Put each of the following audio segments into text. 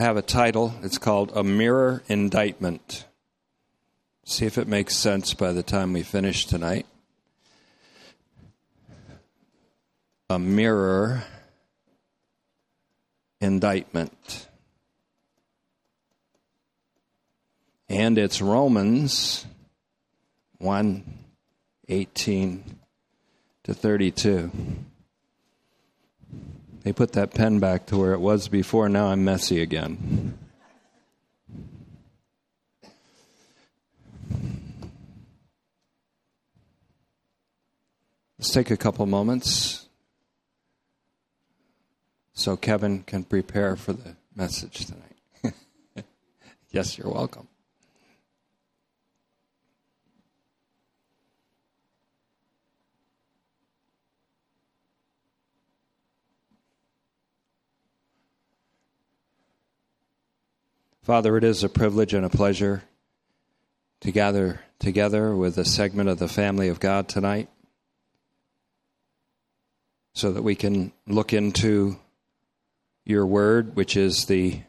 have a title. It's called A Mirror Indictment. See if it makes sense by the time we finish tonight. A Mirror Indictment. And it's Romans 1 18 to 32. They put that pen back to where it was before. Now I'm messy again. Let's take a couple moments so Kevin can prepare for the message tonight. yes, you're welcome. Father, it is a privilege and a pleasure to gather together with a segment of the family of God tonight so that we can look into your word, which is the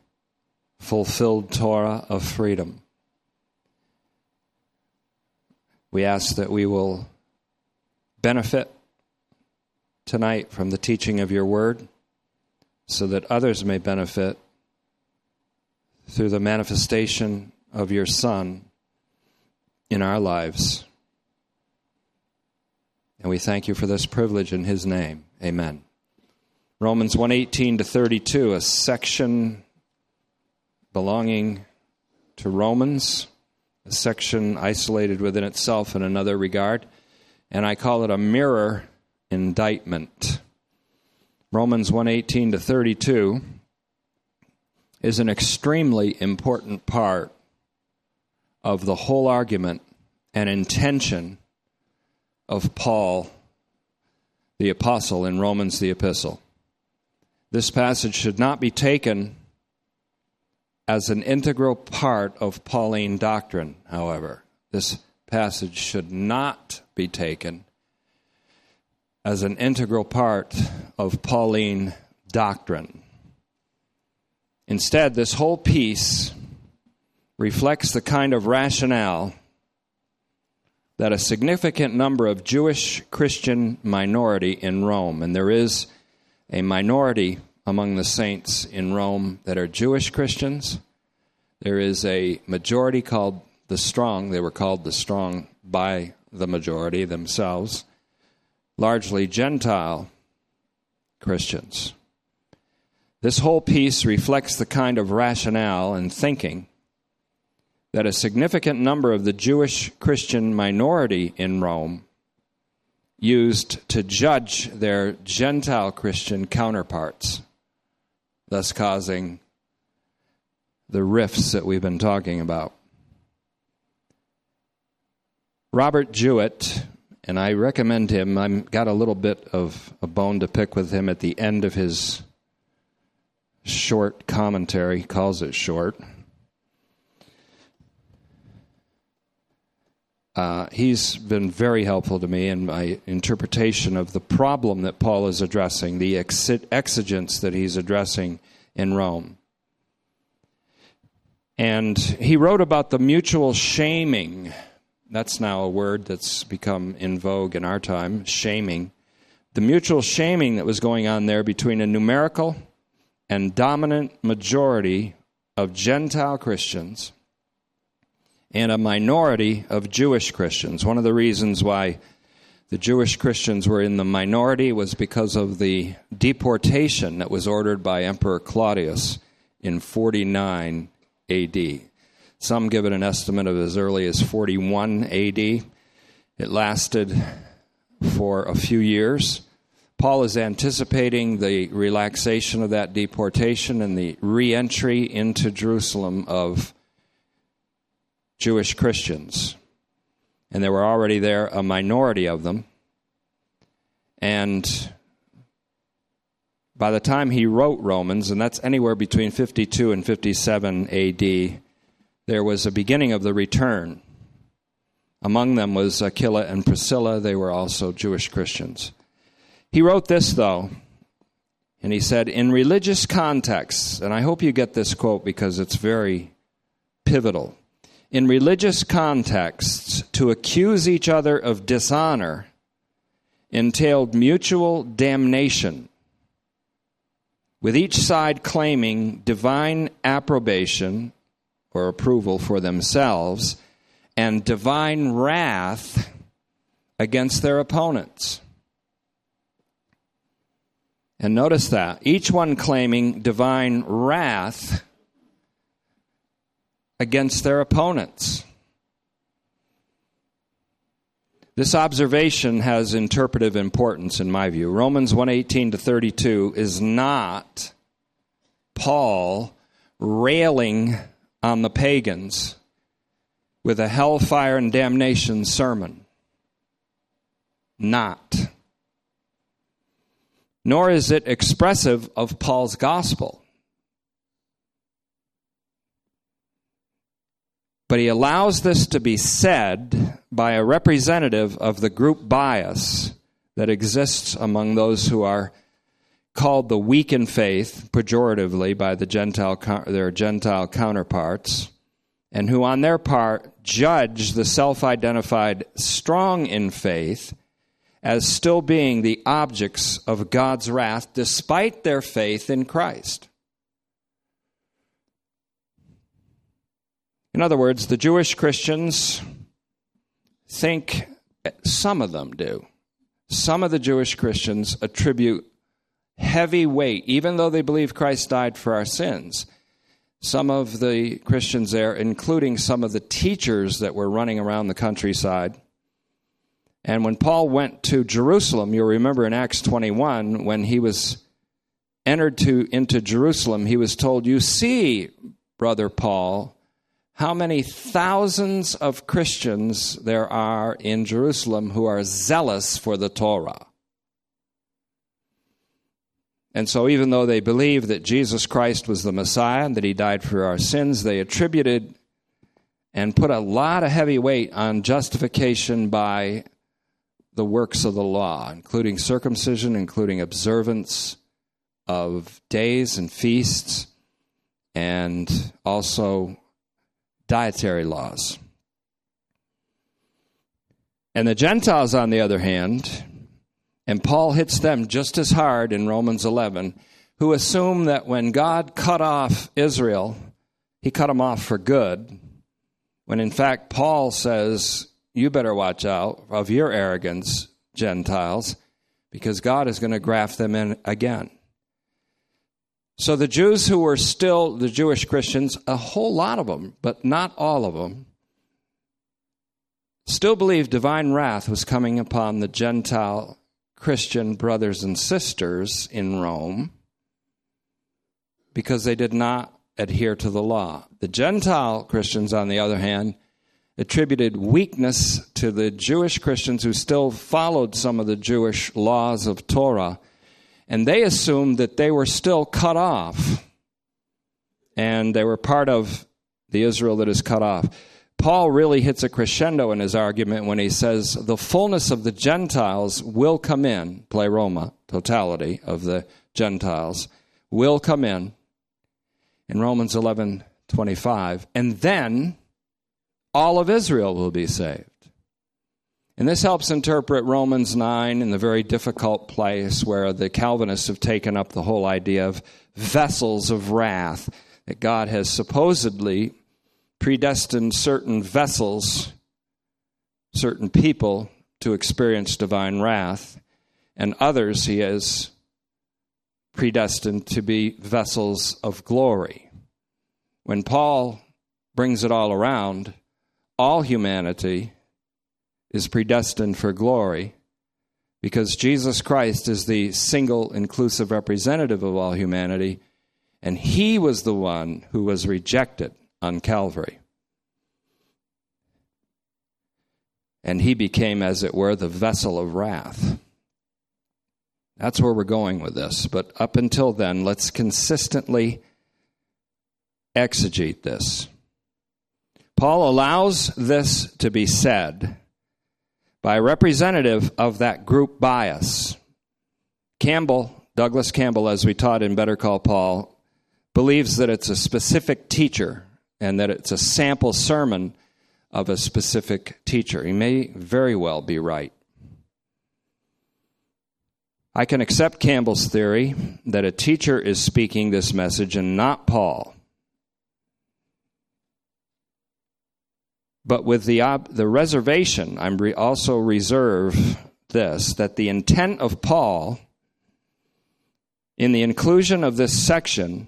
fulfilled Torah of freedom. We ask that we will benefit tonight from the teaching of your word so that others may benefit through the manifestation of your Son in our lives. And we thank you for this privilege in his name. Amen. Romans 118 to 32, a section belonging to Romans, a section isolated within itself in another regard, and I call it a mirror indictment. Romans 118 to 32 is an extremely important part of the whole argument and intention of Paul, the apostle, in Romans, the epistle. This passage should not be taken as an integral part of Pauline doctrine, however. This passage should not be taken as an integral part of Pauline doctrine. Instead, this whole piece reflects the kind of rationale that a significant number of Jewish Christian minority in Rome, and there is a minority among the saints in Rome that are Jewish Christians. There is a majority called the strong. They were called the strong by the majority themselves, largely Gentile Christians. This whole piece reflects the kind of rationale and thinking that a significant number of the Jewish Christian minority in Rome used to judge their Gentile Christian counterparts, thus causing the rifts that we've been talking about. Robert Jewett, and I recommend him, I've got a little bit of a bone to pick with him at the end of his short commentary, calls it short. Uh, he's been very helpful to me in my interpretation of the problem that Paul is addressing, the exigence that he's addressing in Rome. And he wrote about the mutual shaming. That's now a word that's become in vogue in our time shaming. The mutual shaming that was going on there between a numerical and dominant majority of Gentile Christians and a minority of Jewish Christians. One of the reasons why the Jewish Christians were in the minority was because of the deportation that was ordered by Emperor Claudius in 49 AD. Some give it an estimate of as early as 41 AD. It lasted for a few years. Paul is anticipating the relaxation of that deportation and the reentry into Jerusalem of Jewish Christians. And there were already there a minority of them. And by the time he wrote Romans, and that's anywhere between 52 and 57 AD, there was a beginning of the return. Among them was Aquila and Priscilla. They were also Jewish Christians. He wrote this, though. And he said, in religious contexts, and I hope you get this quote because it's very pivotal. In religious contexts, to accuse each other of dishonor entailed mutual damnation, with each side claiming divine approbation or approval for themselves and divine wrath against their opponents. And notice that. Each one claiming divine wrath against their opponents. This observation has interpretive importance in my view. Romans 1:18 to 32 is not Paul railing on the pagans with a hellfire and damnation sermon. Not nor is it expressive of Paul's gospel. But he allows this to be said by a representative of the group bias that exists among those who are called the weak in faith, pejoratively by the Gentile, their Gentile counterparts, and who on their part judge the self identified strong in faith as still being the objects of God's wrath despite their faith in Christ. In other words, the Jewish Christians think, some of them do, some of the Jewish Christians attribute heavy weight, even though they believe Christ died for our sins. Some of the Christians there, including some of the teachers that were running around the countryside, and when Paul went to Jerusalem, you'll remember in Acts 21, when he was entered to, into Jerusalem, he was told, You see, brother Paul, how many thousands of Christians there are in Jerusalem who are zealous for the Torah. And so, even though they believed that Jesus Christ was the Messiah and that he died for our sins, they attributed and put a lot of heavy weight on justification by the works of the law, including circumcision, including observance of days and feasts, and also dietary laws. And the Gentiles, on the other hand, and Paul hits them just as hard in Romans 11, who assume that when God cut off Israel, he cut them off for good, when in fact Paul says you better watch out of your arrogance, Gentiles, because God is going to graft them in again. So the Jews who were still the Jewish Christians, a whole lot of them, but not all of them, still believed divine wrath was coming upon the Gentile Christian brothers and sisters in Rome because they did not adhere to the law. The Gentile Christians, on the other hand, attributed weakness to the Jewish Christians who still followed some of the Jewish laws of Torah, and they assumed that they were still cut off and they were part of the Israel that is cut off. Paul really hits a crescendo in his argument when he says the fullness of the Gentiles will come in, pleroma, totality of the Gentiles, will come in in Romans 11 25. And then all of Israel will be saved. And this helps interpret Romans 9 in the very difficult place where the Calvinists have taken up the whole idea of vessels of wrath, that God has supposedly predestined certain vessels, certain people, to experience divine wrath, and others he has predestined to be vessels of glory. When Paul brings it all around, all humanity is predestined for glory because Jesus Christ is the single inclusive representative of all humanity, and he was the one who was rejected on Calvary. And he became, as it were, the vessel of wrath. That's where we're going with this. But up until then, let's consistently exegete this. Paul allows this to be said by a representative of that group bias. Campbell Douglas Campbell, as we taught in Better Call Paul, believes that it's a specific teacher and that it's a sample sermon of a specific teacher. He may very well be right. I can accept Campbell's theory that a teacher is speaking this message and not Paul. But with the, ob- the reservation, I re- also reserve this that the intent of Paul in the inclusion of this section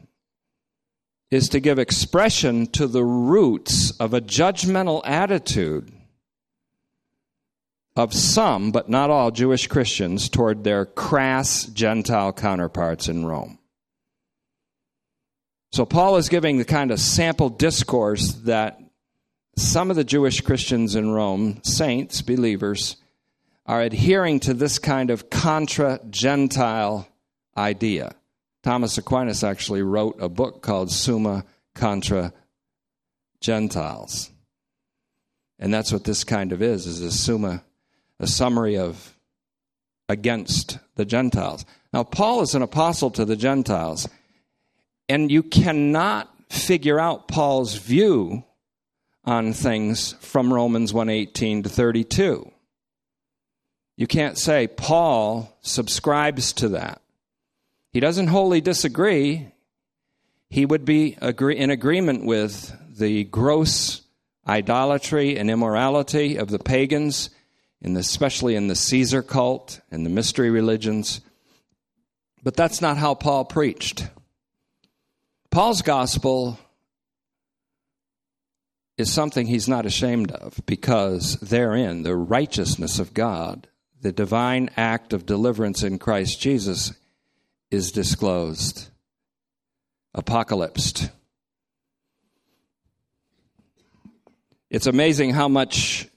is to give expression to the roots of a judgmental attitude of some, but not all, Jewish Christians toward their crass Gentile counterparts in Rome. So, Paul is giving the kind of sample discourse that some of the Jewish Christians in Rome, saints, believers, are adhering to this kind of contra Gentile idea. Thomas Aquinas actually wrote a book called Summa Contra Gentiles. And that's what this kind of is, is a summa, a summary of against the Gentiles. Now, Paul is an apostle to the Gentiles, and you cannot figure out Paul's view on things from Romans 1:18 to 32. You can't say Paul subscribes to that. He doesn't wholly disagree. He would be agree- in agreement with the gross idolatry and immorality of the pagans, in the, especially in the Caesar cult and the mystery religions. But that's not how Paul preached. Paul's gospel is something he's not ashamed of because therein the righteousness of God, the divine act of deliverance in Christ Jesus, is disclosed, apocalypsed. It's amazing how much,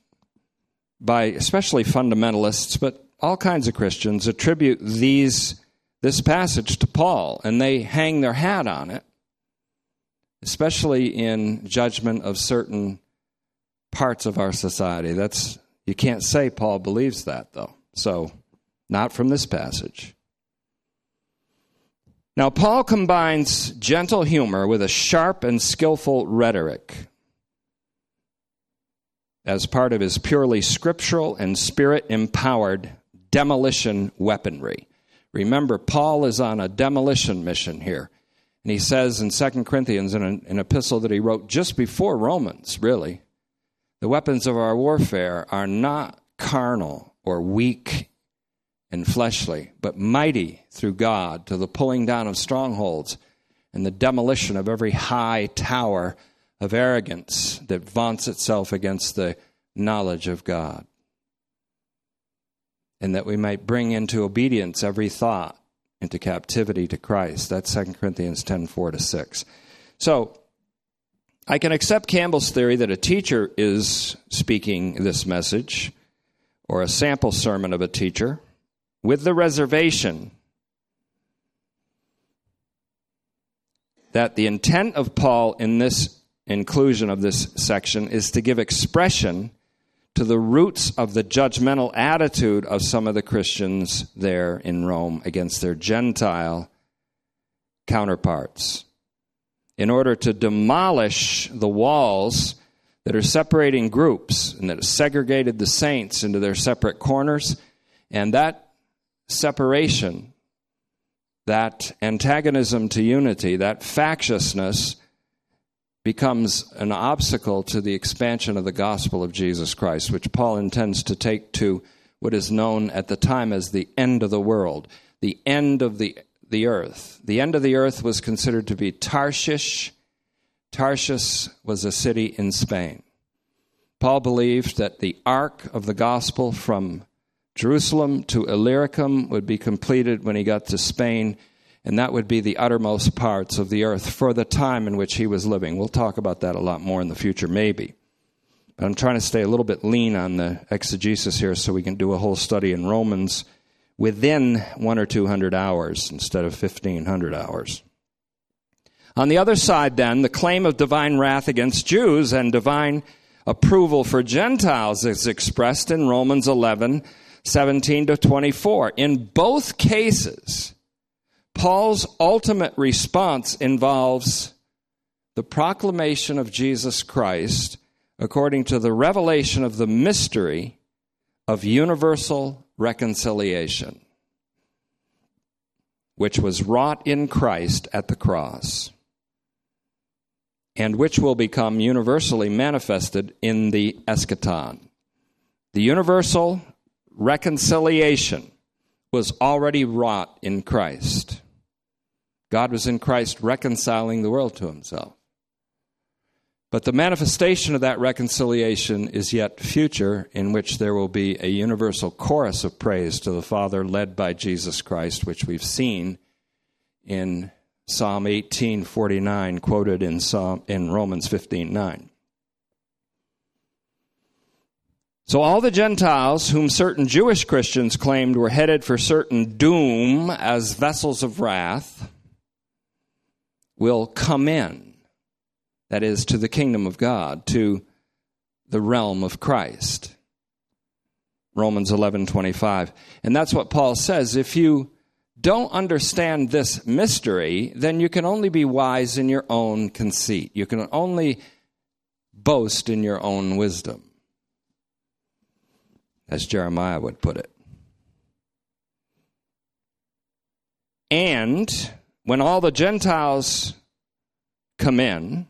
by especially fundamentalists, but all kinds of Christians, attribute these this passage to Paul, and they hang their hat on it, especially in judgment of certain parts of our society. That's you can't say Paul believes that though. So, not from this passage. Now, Paul combines gentle humor with a sharp and skillful rhetoric as part of his purely scriptural and spirit empowered demolition weaponry. Remember, Paul is on a demolition mission here. And he says in 2 Corinthians, in an, an epistle that he wrote just before Romans, really, the weapons of our warfare are not carnal or weak and fleshly, but mighty through God to the pulling down of strongholds and the demolition of every high tower of arrogance that vaunts itself against the knowledge of God. And that we might bring into obedience every thought into captivity to Christ. That's 2 Corinthians 10 4 to 6. So, I can accept Campbell's theory that a teacher is speaking this message, or a sample sermon of a teacher with the reservation that the intent of Paul in this inclusion of this section is to give expression to the roots of the judgmental attitude of some of the Christians there in Rome against their Gentile counterparts. In order to demolish the walls that are separating groups and that have segregated the saints into their separate corners, and that separation, that antagonism to unity, that factiousness becomes an obstacle to the expansion of the gospel of Jesus Christ, which Paul intends to take to what is known at the time as the end of the world, the end of the, the earth. The end of the earth was considered to be Tarshish. Tarshish was a city in Spain. Paul believed that the arc of the gospel from Jerusalem to Illyricum would be completed when he got to Spain, and that would be the uttermost parts of the earth for the time in which he was living. We'll talk about that a lot more in the future, maybe. But I'm trying to stay a little bit lean on the exegesis here so we can do a whole study in Romans within one or two hundred hours instead of 1500 hours. On the other side, then, the claim of divine wrath against Jews and divine approval for Gentiles is expressed in Romans 11 17 to 24. In both cases, Paul's ultimate response involves the proclamation of Jesus Christ according to the revelation of the mystery of universal reconciliation, which was wrought in Christ at the cross, and which will become universally manifested in the eschaton. The universal reconciliation was already wrought in Christ. God was in Christ reconciling the world to himself. But the manifestation of that reconciliation is yet future, in which there will be a universal chorus of praise to the Father led by Jesus Christ, which we've seen in Psalm 18:49, quoted in Psalm in Romans 15:9. So all the Gentiles whom certain Jewish Christians claimed were headed for certain doom as vessels of wrath will come in that is, to the kingdom of God, to the realm of Christ. Romans 11:25. And that's what Paul says, if you don't understand this mystery, then you can only be wise in your own conceit. You can only boast in your own wisdom. As Jeremiah would put it. And when all the Gentiles come in,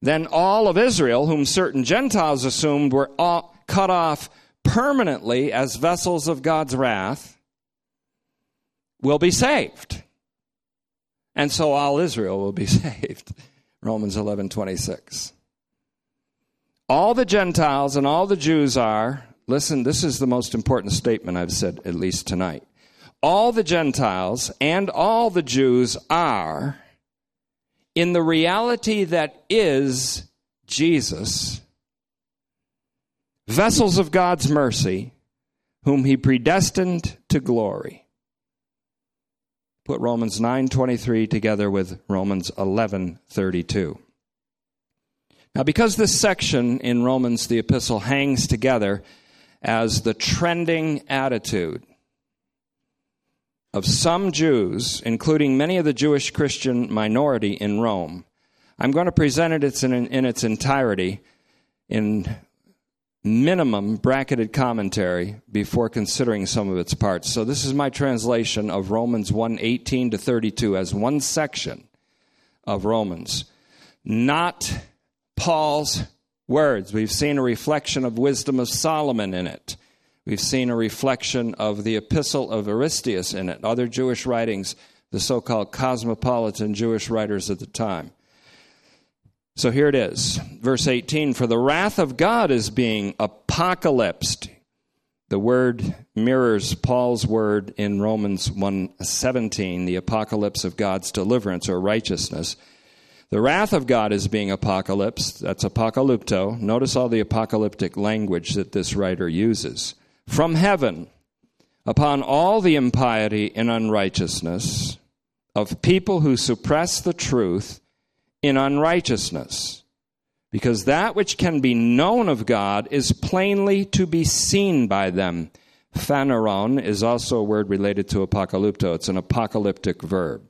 then all of Israel, whom certain Gentiles assumed were all, cut off permanently as vessels of God's wrath, will be saved. And so all Israel will be saved. Romans 11 26. All the Gentiles and all the Jews are, listen, this is the most important statement I've said, at least tonight. All the Gentiles and all the Jews are in the reality that is Jesus, vessels of God's mercy, whom he predestined to glory. Put Romans 9:23 together with Romans 11:32. Now because this section in Romans the epistle hangs together as the trending attitude of some Jews, including many of the Jewish Christian minority in Rome. I'm going to present it in, its entirety in minimum bracketed commentary before considering some of its parts. So this is my translation of Romans 1:18 to 32 as one section of Romans, not Paul's words. We've seen a reflection of wisdom of Solomon in it. We've seen a reflection of the Epistle of Aristeas in it, other Jewish writings, the so called cosmopolitan Jewish writers at the time. So here it is, verse 18 For the wrath of God is being apocalypsed. The word mirrors Paul's word in Romans 1:17, the apocalypse of God's deliverance or righteousness. The wrath of God is being apocalypsed. That's apocalypto. Notice all the apocalyptic language that this writer uses from heaven upon all the impiety and unrighteousness of people who suppress the truth in unrighteousness. Because that which can be known of God is plainly to be seen by them. Phaneron is also a word related to apocalypto. It's an apocalyptic verb.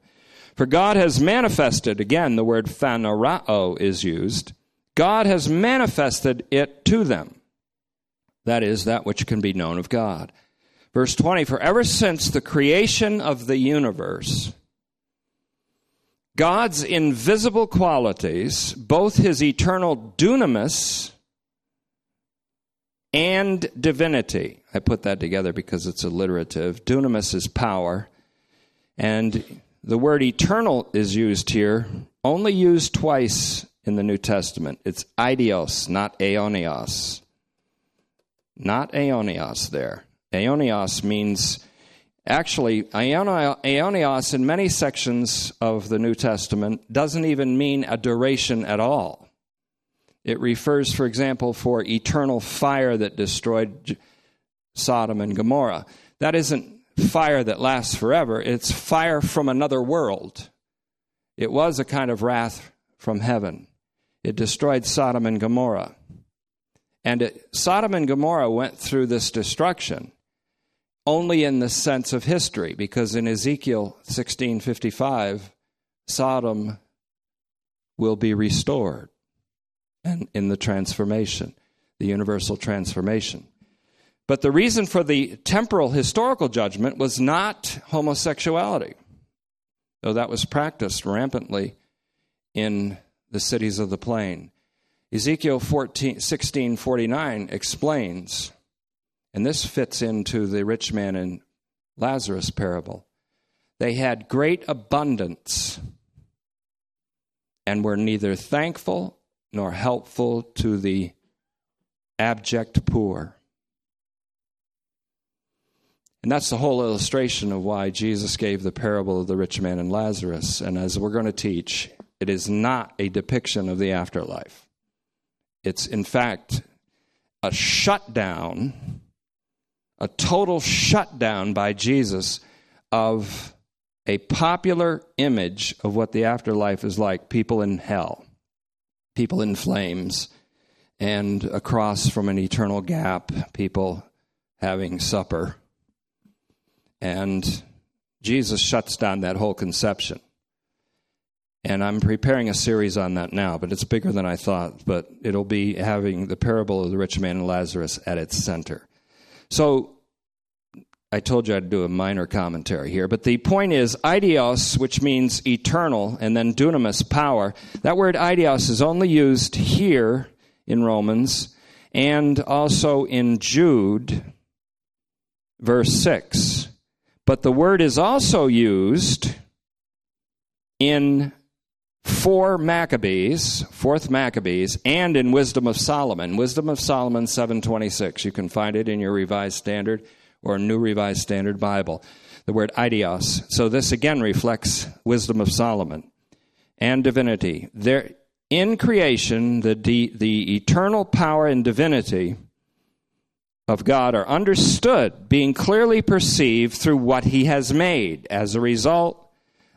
For God has manifested, again, the word phanerao is used. God has manifested it to them that is, that which can be known of God. Verse 20 For ever since the creation of the universe, God's invisible qualities, both his eternal dunamis and divinity, I put that together because it's alliterative. Dunamis is power, and the word eternal is used here, only used twice in the New Testament. It's aidios, not aeonios not aeonios there. Aeonios means, actually, aeonios in many sections of the New Testament doesn't even mean a duration at all. It refers, for example, for eternal fire that destroyed Sodom and Gomorrah. That isn't fire that lasts forever, it's fire from another world. It was a kind of wrath from heaven. It destroyed Sodom and Gomorrah. And it, Sodom and Gomorrah went through this destruction only in the sense of history, because in Ezekiel 16:55, Sodom will be restored and in the transformation, the universal transformation. But the reason for the temporal historical judgment was not homosexuality, though that was practiced rampantly in the cities of the plain. Ezekiel 14, 16 49 explains, and this fits into the rich man and Lazarus parable. They had great abundance and were neither thankful nor helpful to the abject poor. And that's the whole illustration of why Jesus gave the parable of the rich man and Lazarus. And as we're going to teach, it is not a depiction of the afterlife. It's, in fact, a shutdown, a total shutdown by Jesus of a popular image of what the afterlife is like people in hell, people in flames, and across from an eternal gap, people having supper and Jesus shuts down that whole conception. And I'm preparing a series on that now, but it's bigger than I thought. But it'll be having the parable of the rich man and Lazarus at its center. So I told you I'd do a minor commentary here, but the point is idios, which means eternal, and then dunamis, power. That word idios is only used here in Romans and also in Jude, verse 6. But the word is also used in 4 Maccabees, 4th Maccabees, and in Wisdom of Solomon. Wisdom of Solomon 726. You can find it in your Revised Standard or New Revised Standard Bible. The word idios. So this again reflects Wisdom of Solomon and divinity. There, in creation, the, the eternal power and divinity of God are understood, being clearly perceived through what He has made. As a result,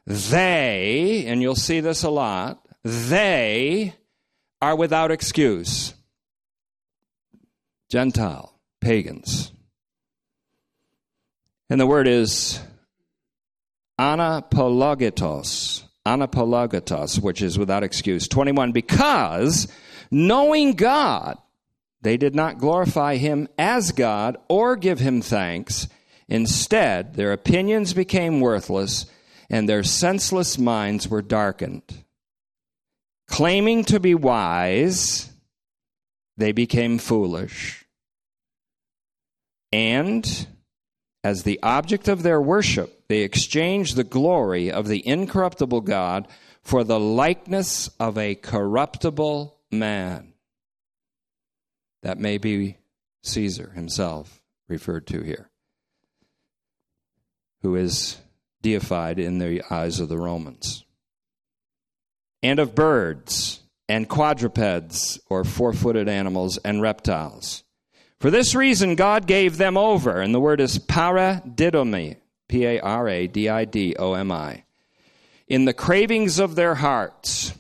they, and you'll see this a lot, they are without excuse. Gentile, pagans. And the word is anapologetos, anapologetos, which is without excuse. 21, because knowing God, they did not glorify him as God or give him thanks. Instead, their opinions became worthless and their senseless minds were darkened. Claiming to be wise, they became foolish. And as the object of their worship, they exchanged the glory of the incorruptible God for the likeness of a corruptible man that may be Caesar himself referred to here, who is deified in the eyes of the Romans. And of birds and quadrupeds, or four footed animals, and reptiles. For this reason, God gave them over, and the word is paradidomi, P A R A D I D O M I, in the cravings of their hearts.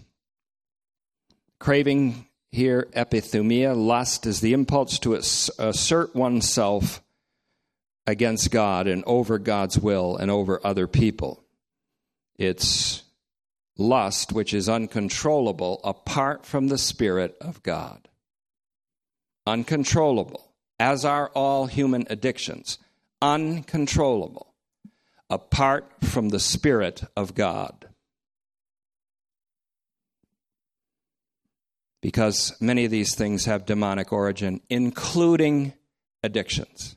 Craving here, epithumia, lust, is the impulse to assert oneself against God and over God's will and over other people. It's lust which is uncontrollable apart from the Spirit of God. Uncontrollable, as are all human addictions. Uncontrollable, apart from the Spirit of God. because many of these things have demonic origin, including addictions.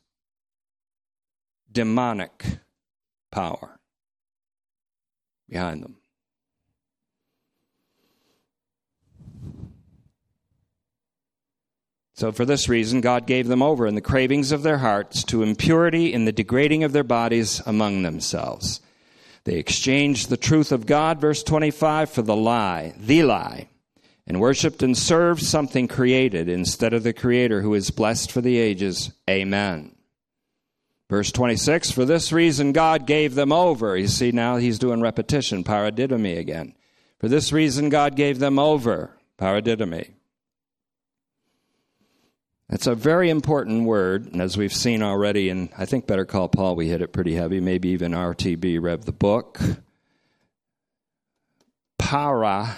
Demonic power behind them. So, for this reason, God gave them over in the cravings of their hearts to impurity in the degrading of their bodies among themselves. They exchanged the truth of God, verse 25, for the lie, the lie and worshiped and served something created instead of the Creator who is blessed for the ages. Amen. Verse 26 For this reason God gave them over. You see, now he's doing repetition, paradidomi again. For this reason God gave them over, paradidomi. It's a very important word, and as we've seen already, and I think Better Call Paul, we hit it pretty heavy, maybe even RTB read the book. Para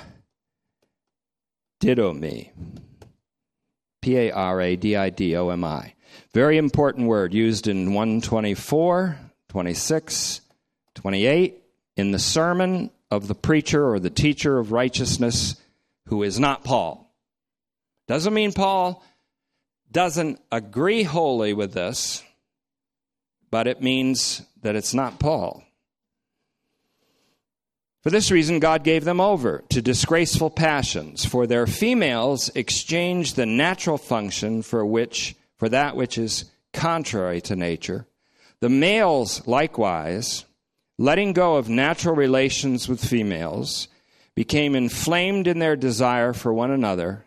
didomi. P A R A D I D O M I. Very important word used in 124, 26, 28, in the sermon of the preacher or the teacher of righteousness who is not Paul. Doesn't mean Paul doesn't agree wholly with this, but it means that it's not Paul. For this reason, God gave them over to disgraceful passions, for their females exchanged the natural function for which for that which is contrary to nature. The males likewise, letting go of natural relations with females, became inflamed in their desire for one another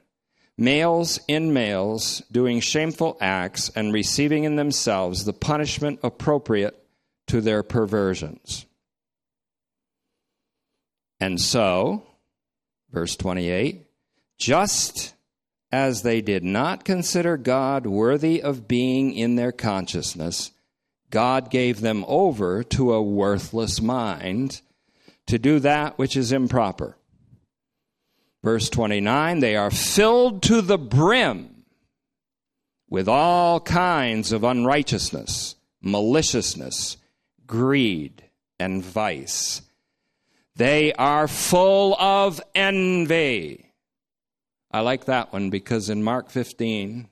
males in males doing shameful acts and receiving in themselves the punishment appropriate to their perversions. And so, verse 28, just as they did not consider God worthy of being in their consciousness, God gave them over to a worthless mind to do that which is improper Verse 29 they are filled to the brim with all kinds of unrighteousness, maliciousness, greed, and vice. They are full of envy. I like that one because in Mark 15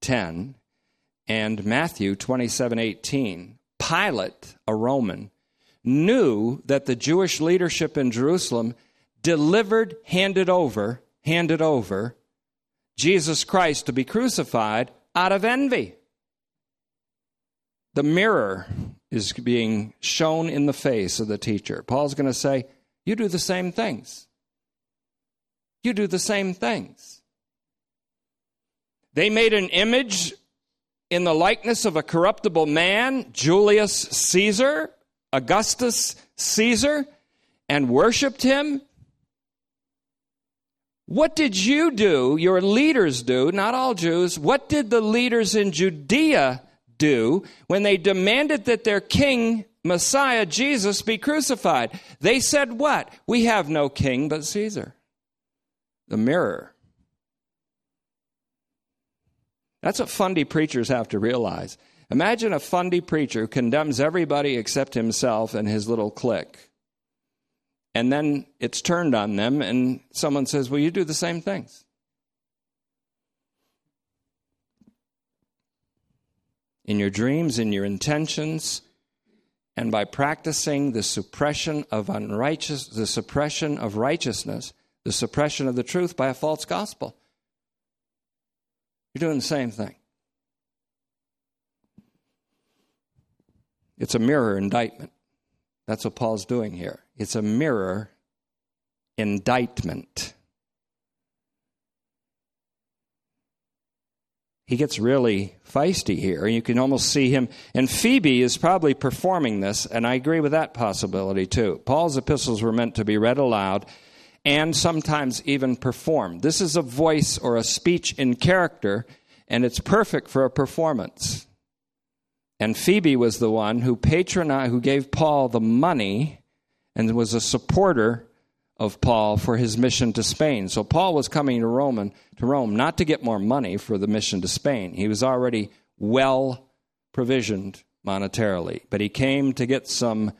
10 and Matthew 27 18, Pilate, a Roman, knew that the Jewish leadership in Jerusalem delivered, handed over, handed over Jesus Christ to be crucified out of envy. The mirror is being shown in the face of the teacher. Paul's going to say, You do the same things. You do the same things. They made an image in the likeness of a corruptible man, Julius Caesar, Augustus Caesar, and worshiped him what did you do, your leaders do, not all Jews, what did the leaders in Judea do when they demanded that their king, Messiah, Jesus, be crucified? They said, What? We have no king but Caesar. The mirror. That's what fundy preachers have to realize. Imagine a fundy preacher condemns everybody except himself and his little clique and then it's turned on them, and someone says, Well, you do the same things. In your dreams, in your intentions, and by practicing the suppression of unrighteous, the suppression of righteousness, the suppression of the truth by a false gospel. You're doing the same thing. It's a mirror indictment. That's what Paul's doing here. It's a mirror indictment. He gets really feisty here. You can almost see him. And Phoebe is probably performing this, and I agree with that possibility too. Paul's epistles were meant to be read aloud and sometimes even performed. This is a voice or a speech in character, and it's perfect for a performance. And Phoebe was the one who patronized, who gave Paul the money and was a supporter of Paul for his mission to Spain. So Paul was coming to Rome, to Rome not to get more money for the mission to Spain. He was already well provisioned monetarily, but he came to get some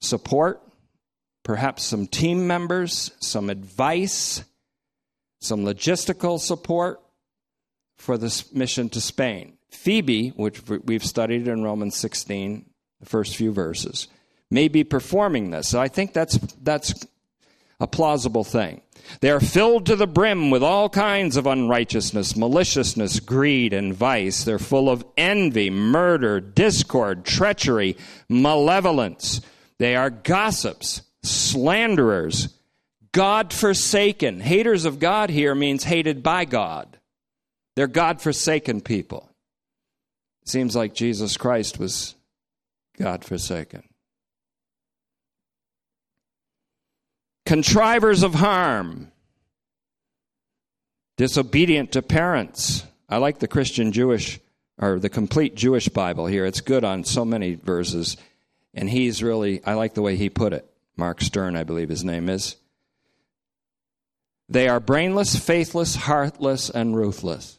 support, perhaps some team members, some advice, some logistical support for this mission to Spain. Phoebe, which we've studied in Romans 16, the first few verses, may be performing this. So I think that's, that's a plausible thing. They are filled to the brim with all kinds of unrighteousness, maliciousness, greed, and vice. They're full of envy, murder, discord, treachery, malevolence. They are gossips, slanderers, God forsaken. Haters of God here means hated by God. They're God forsaken people. Seems like Jesus Christ was God forsaken. Contrivers of harm, disobedient to parents, I like the Christian Jewish or the complete Jewish Bible here. It's good on so many verses. And he's really, I like the way he put it. Mark Stern, I believe his name is. They are brainless, faithless, heartless, and ruthless.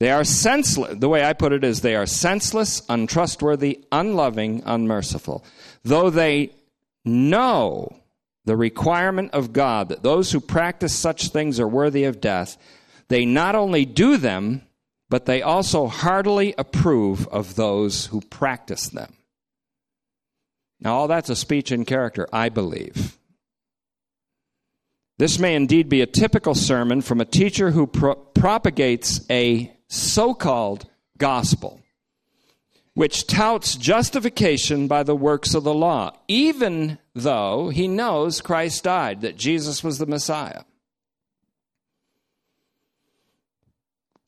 They are senseless. The way I put it is they are senseless, untrustworthy, unloving, unmerciful. Though they know the requirement of God that those who practice such things are worthy of death, they not only do them, but they also heartily approve of those who practice them. Now, all that's a speech in character, I believe. This may indeed be a typical sermon from a teacher who pro- propagates a so called gospel, which touts justification by the works of the law, even though he knows Christ died, that Jesus was the Messiah.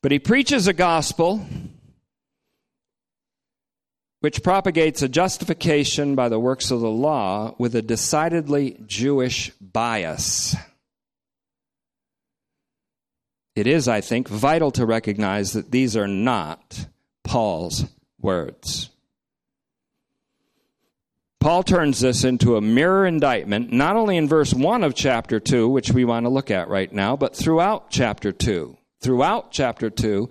But he preaches a gospel which propagates a justification by the works of the law with a decidedly Jewish bias. It is, I think, vital to recognize that these are not Paul's words. Paul turns this into a mirror indictment, not only in verse 1 of chapter 2, which we want to look at right now, but throughout chapter 2 throughout chapter 2,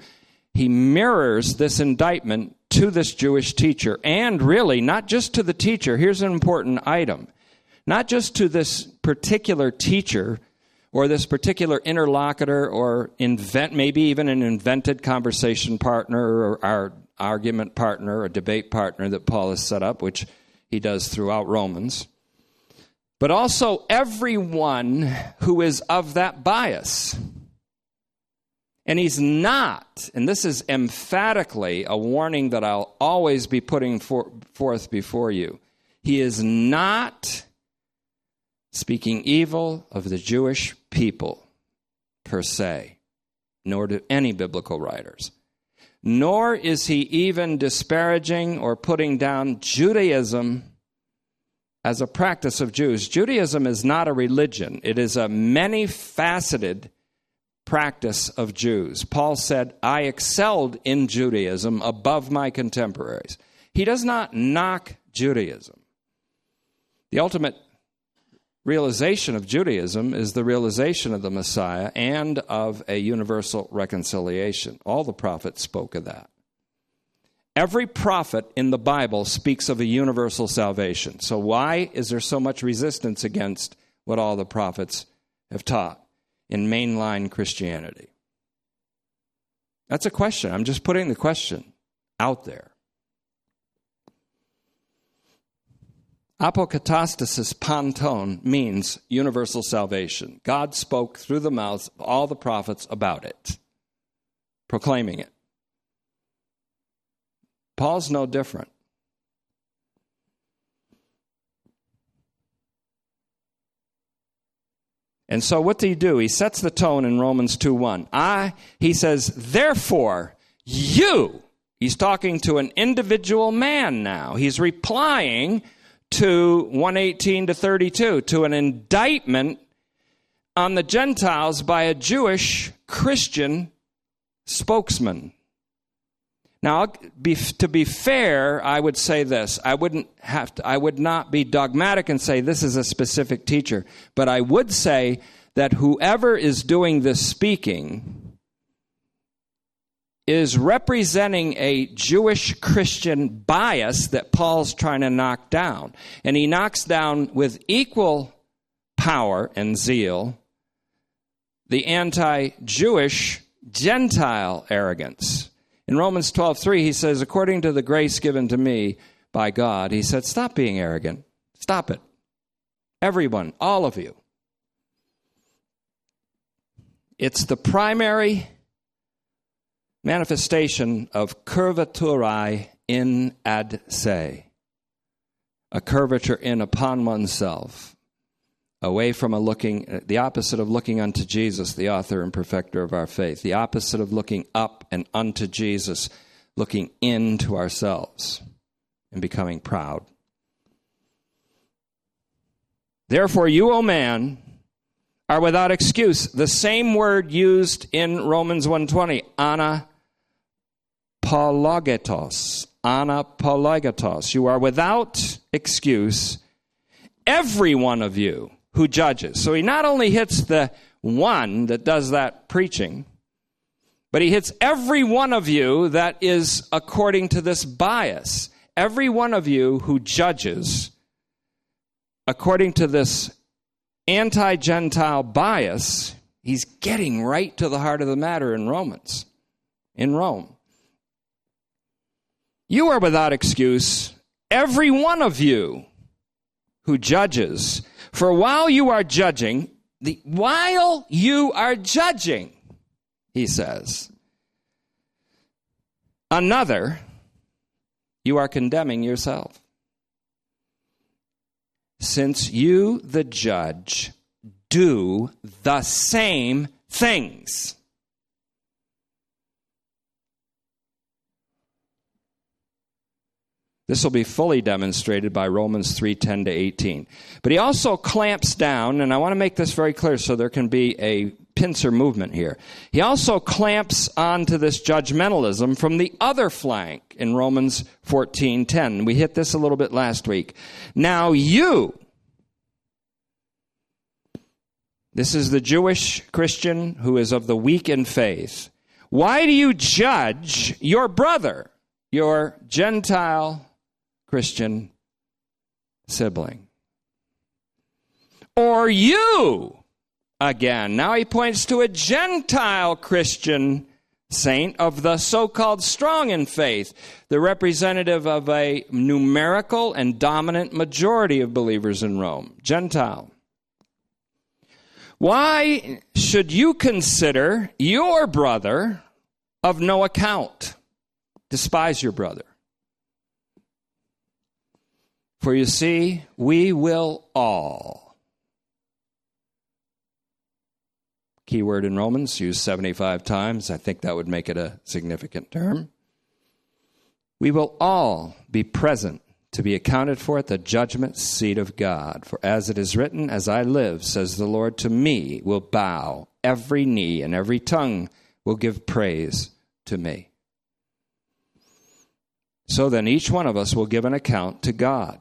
he mirrors this indictment to this Jewish teacher, and really not just to the teacher. Here's an important item not just to this particular teacher or this particular interlocutor or invent maybe even an invented conversation partner or our argument partner or debate partner that Paul has set up, which he does throughout Romans, but also everyone who is of that bias. And he's not, and this is emphatically a warning that I'll always be putting for, forth before you. He is not speaking evil of the Jewish people per se, nor do any biblical writers. Nor is he even disparaging or putting down Judaism as a practice of Jews. Judaism is not a religion, it is a many faceted practice of Jews. Paul said, I excelled in Judaism above my contemporaries. He does not knock Judaism. The ultimate realization of Judaism is the realization of the Messiah and of a universal reconciliation. All the prophets spoke of that. Every prophet in the Bible speaks of a universal salvation. So, why is there so much resistance against what all the prophets have taught? In mainline Christianity? That's a question. I'm just putting the question out there. Apokatastasis panton means universal salvation. God spoke through the mouths of all the prophets about it, proclaiming it. Paul's no different. And so what do he do? He sets the tone in Romans 2 1. I, he says, therefore, you, he's talking to an individual man now. He's replying to 118 to 32, to an indictment on the Gentiles by a Jewish Christian spokesman. Now, to be fair, I would say this. I wouldn't have to, I would not be dogmatic and say this is a specific teacher, but I would say that whoever is doing this speaking is representing a Jewish Christian bias that Paul's trying to knock down. And he knocks down with equal power and zeal the anti Jewish Gentile arrogance in Romans 12:3 he says according to the grace given to me by God he said stop being arrogant. Stop it. Everyone all of you. It's the primary manifestation of curvaturae in ad se a curvature in upon oneself away from a looking, uh, the opposite of looking unto Jesus, the author and perfecter of our faith, the opposite of looking up and unto Jesus, looking into ourselves and becoming proud. Therefore, you, O man, are without excuse. The same word used in Romans 120, anapologetos. Anapologetos. You are without excuse, every one of you who judges. So he not only hits the one that does that preaching, but he hits every one of you that is according to this bias. Every one of you who judges according to this anti Gentile bias, he's getting right to the heart of the matter in Romans, in Rome. You are without excuse, every one of you who judges. For while you are judging, the, while you are judging, he says, another, you are condemning yourself since you, the judge, do the same things. This will be fully demonstrated by Romans 3:10 to 18. But he also clamps down and I want to make this very clear so there can be a pincer movement here. He also clamps onto this judgmentalism from the other flank in Romans 14:10. We hit this a little bit last week. Now you This is the Jewish Christian who is of the weak in faith. Why do you judge your brother, your Gentile Christian sibling? Or you again. Now he points to a Gentile Christian saint of the so called strong in faith, the representative of a numerical and dominant majority of believers in Rome, Gentile. Why should you consider your brother of no account? Despise your brother. For you see, we will all keyword in Romans, used 75 times. I think that would make it a significant term. We will all be present to be accounted for at the judgment seat of God. For as it is written, As I live, says the Lord, to me will bow every knee and every tongue will give praise to me. So then each one of us will give an account to God.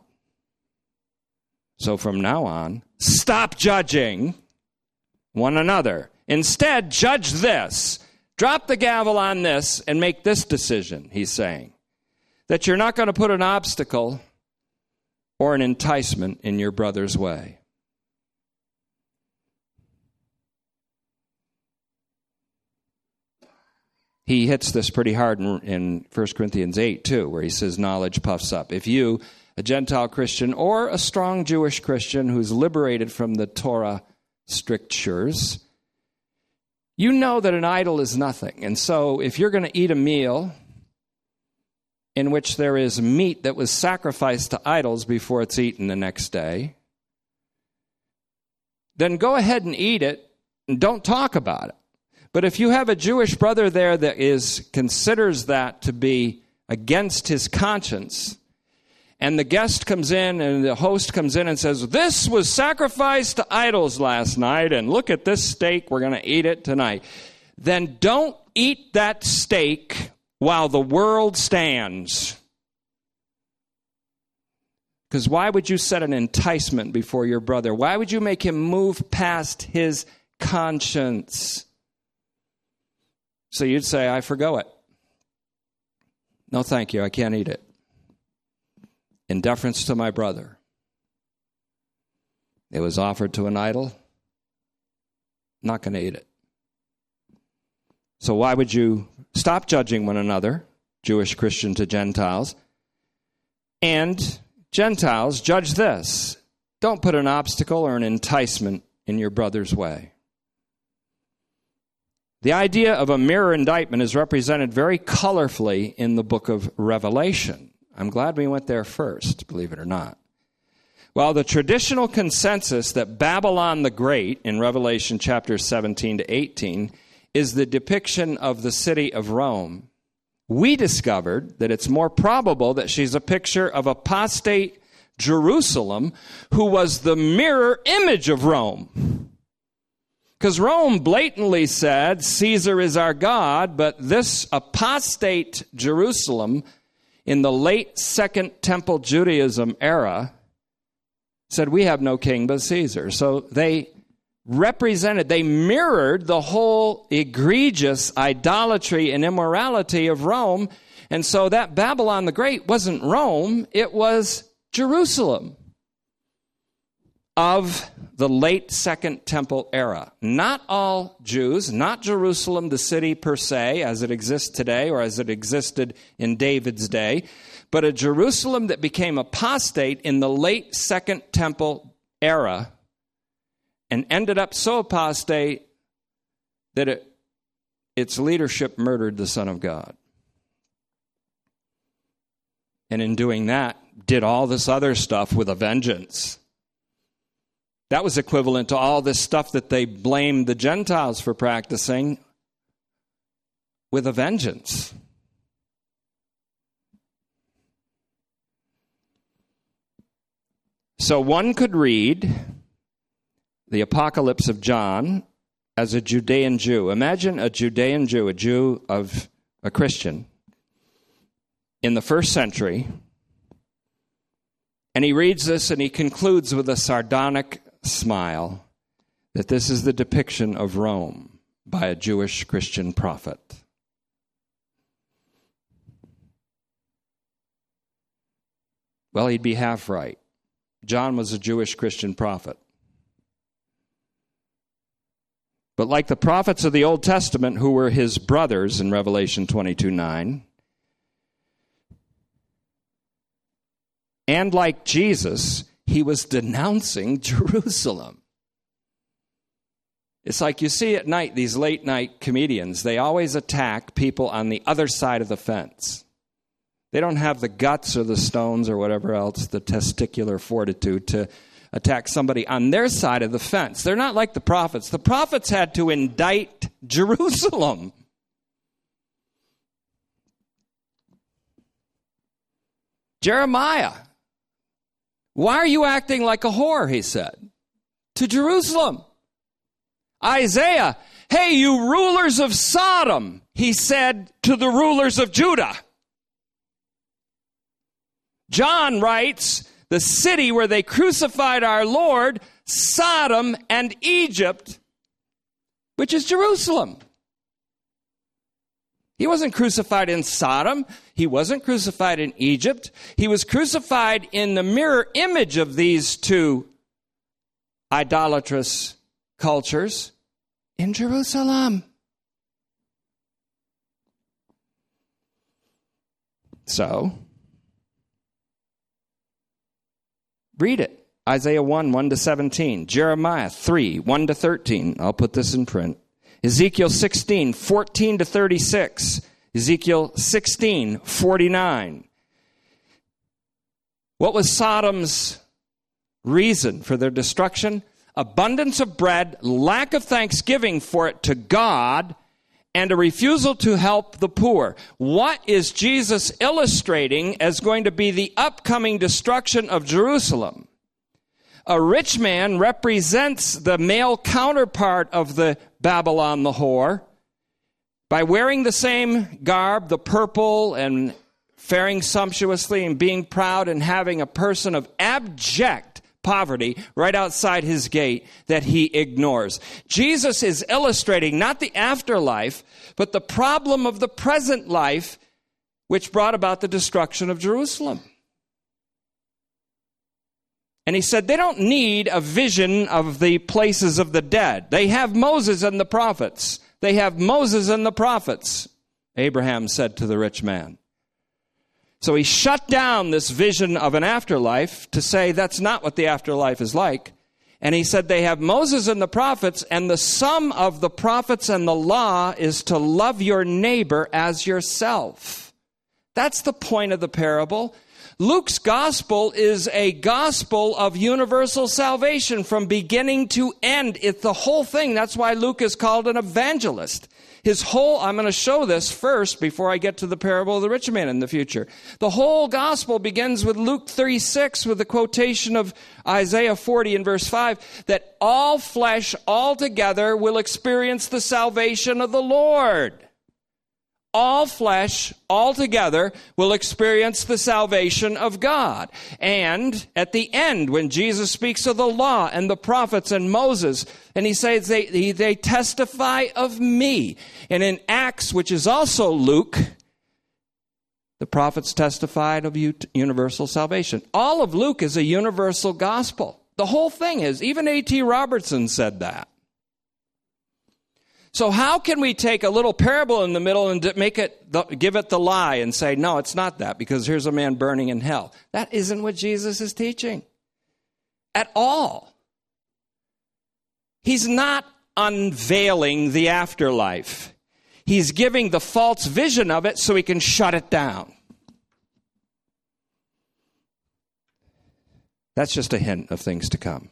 So from now on, stop judging one another Instead, judge this. Drop the gavel on this and make this decision, he's saying. That you're not going to put an obstacle or an enticement in your brother's way. He hits this pretty hard in, in 1 Corinthians 8, too, where he says, Knowledge puffs up. If you, a Gentile Christian or a strong Jewish Christian who's liberated from the Torah strictures, you know that an idol is nothing. And so if you're going to eat a meal in which there is meat that was sacrificed to idols before it's eaten the next day, then go ahead and eat it and don't talk about it. But if you have a Jewish brother there that is considers that to be against his conscience, and the guest comes in and the host comes in and says, This was sacrificed to idols last night, and look at this steak, we're going to eat it tonight. Then don't eat that steak while the world stands. Because why would you set an enticement before your brother? Why would you make him move past his conscience? So you'd say, I forgo it. No, thank you. I can't eat it in deference to my brother. It was offered to an idol. Not going to eat it. So, why would you stop judging one another, Jewish Christian to Gentiles? And Gentiles, judge this don't put an obstacle or an enticement in your brother's way. The idea of a mirror indictment is represented very colorfully in the book of Revelation. I'm glad we went there first, believe it or not. Well, the traditional consensus that Babylon the Great in Revelation chapter 17 to 18 is the depiction of the city of Rome. We discovered that it's more probable that she's a picture of apostate Jerusalem, who was the mirror image of Rome. Because Rome blatantly said, Caesar is our God, but this apostate Jerusalem in the late Second Temple Judaism era said, We have no king but Caesar. So they represented, they mirrored the whole egregious idolatry and immorality of Rome. And so that Babylon the Great wasn't Rome, it was Jerusalem of the late Second Temple era. Not all Jews, not Jerusalem, the city per se, as it exists today or as it existed in David's day, but a Jerusalem that became apostate in the late Second Temple era and ended up so apostate that it, its leadership murdered the Son of God. And in doing that, did all this other stuff with a vengeance. That was equivalent to all this stuff that they blamed the Gentiles for practicing with a vengeance. So one could read the Apocalypse of John as a Judean Jew. Imagine a Judean Jew, a Jew of a Christian in the first century. And he reads this and he concludes with a sardonic smile that this is the depiction of Rome by a Jewish Christian prophet. Well, he'd be half right. John was a Jewish Christian prophet. But like the prophets of the Old Testament who were his brothers in Revelation 22 9, and like Jesus, he was denouncing Jerusalem. It's like you see at night these late night comedians, they always attack people on the other side of the fence. They don't have the guts or the stones or whatever else, the testicular fortitude to attack somebody on their side of the fence. They're not like the prophets. The prophets had to indict Jerusalem. Jeremiah why are you acting like a whore? He said to Jerusalem. Isaiah, hey, you rulers of Sodom, he said to the rulers of Judah. John writes, the city where they crucified our Lord, Sodom and Egypt, which is Jerusalem. He wasn't crucified in Sodom. He wasn't crucified in Egypt. He was crucified in the mirror image of these two idolatrous cultures in Jerusalem. So, read it. Isaiah 1, 1 to 17. Jeremiah 3, 1 to 13. I'll put this in print. Ezekiel 16, 14 to 36. Ezekiel 16, 49. What was Sodom's reason for their destruction? Abundance of bread, lack of thanksgiving for it to God, and a refusal to help the poor. What is Jesus illustrating as going to be the upcoming destruction of Jerusalem? A rich man represents the male counterpart of the Babylon the whore by wearing the same garb, the purple, and faring sumptuously and being proud and having a person of abject poverty right outside his gate that he ignores. Jesus is illustrating not the afterlife, but the problem of the present life which brought about the destruction of Jerusalem. And he said they don't need a vision of the places of the dead. They have Moses and the prophets. They have Moses and the prophets, Abraham said to the rich man. So he shut down this vision of an afterlife to say that's not what the afterlife is like. And he said they have Moses and the prophets, and the sum of the prophets and the law is to love your neighbor as yourself. That's the point of the parable. Luke's gospel is a gospel of universal salvation from beginning to end. It's the whole thing. That's why Luke is called an evangelist. His whole, I'm going to show this first before I get to the parable of the rich man in the future. The whole gospel begins with Luke 36 with the quotation of Isaiah 40 and verse 5 that all flesh altogether will experience the salvation of the Lord all flesh altogether will experience the salvation of God. And at the end, when Jesus speaks of the law and the prophets and Moses, and he says they, they testify of me. And in Acts, which is also Luke, the prophets testified of universal salvation. All of Luke is a universal gospel. The whole thing is, even A.T. Robertson said that. So how can we take a little parable in the middle and make it give it the lie and say no, it's not that because here's a man burning in hell. That isn't what Jesus is teaching at all. He's not unveiling the afterlife. He's giving the false vision of it so he can shut it down. That's just a hint of things to come.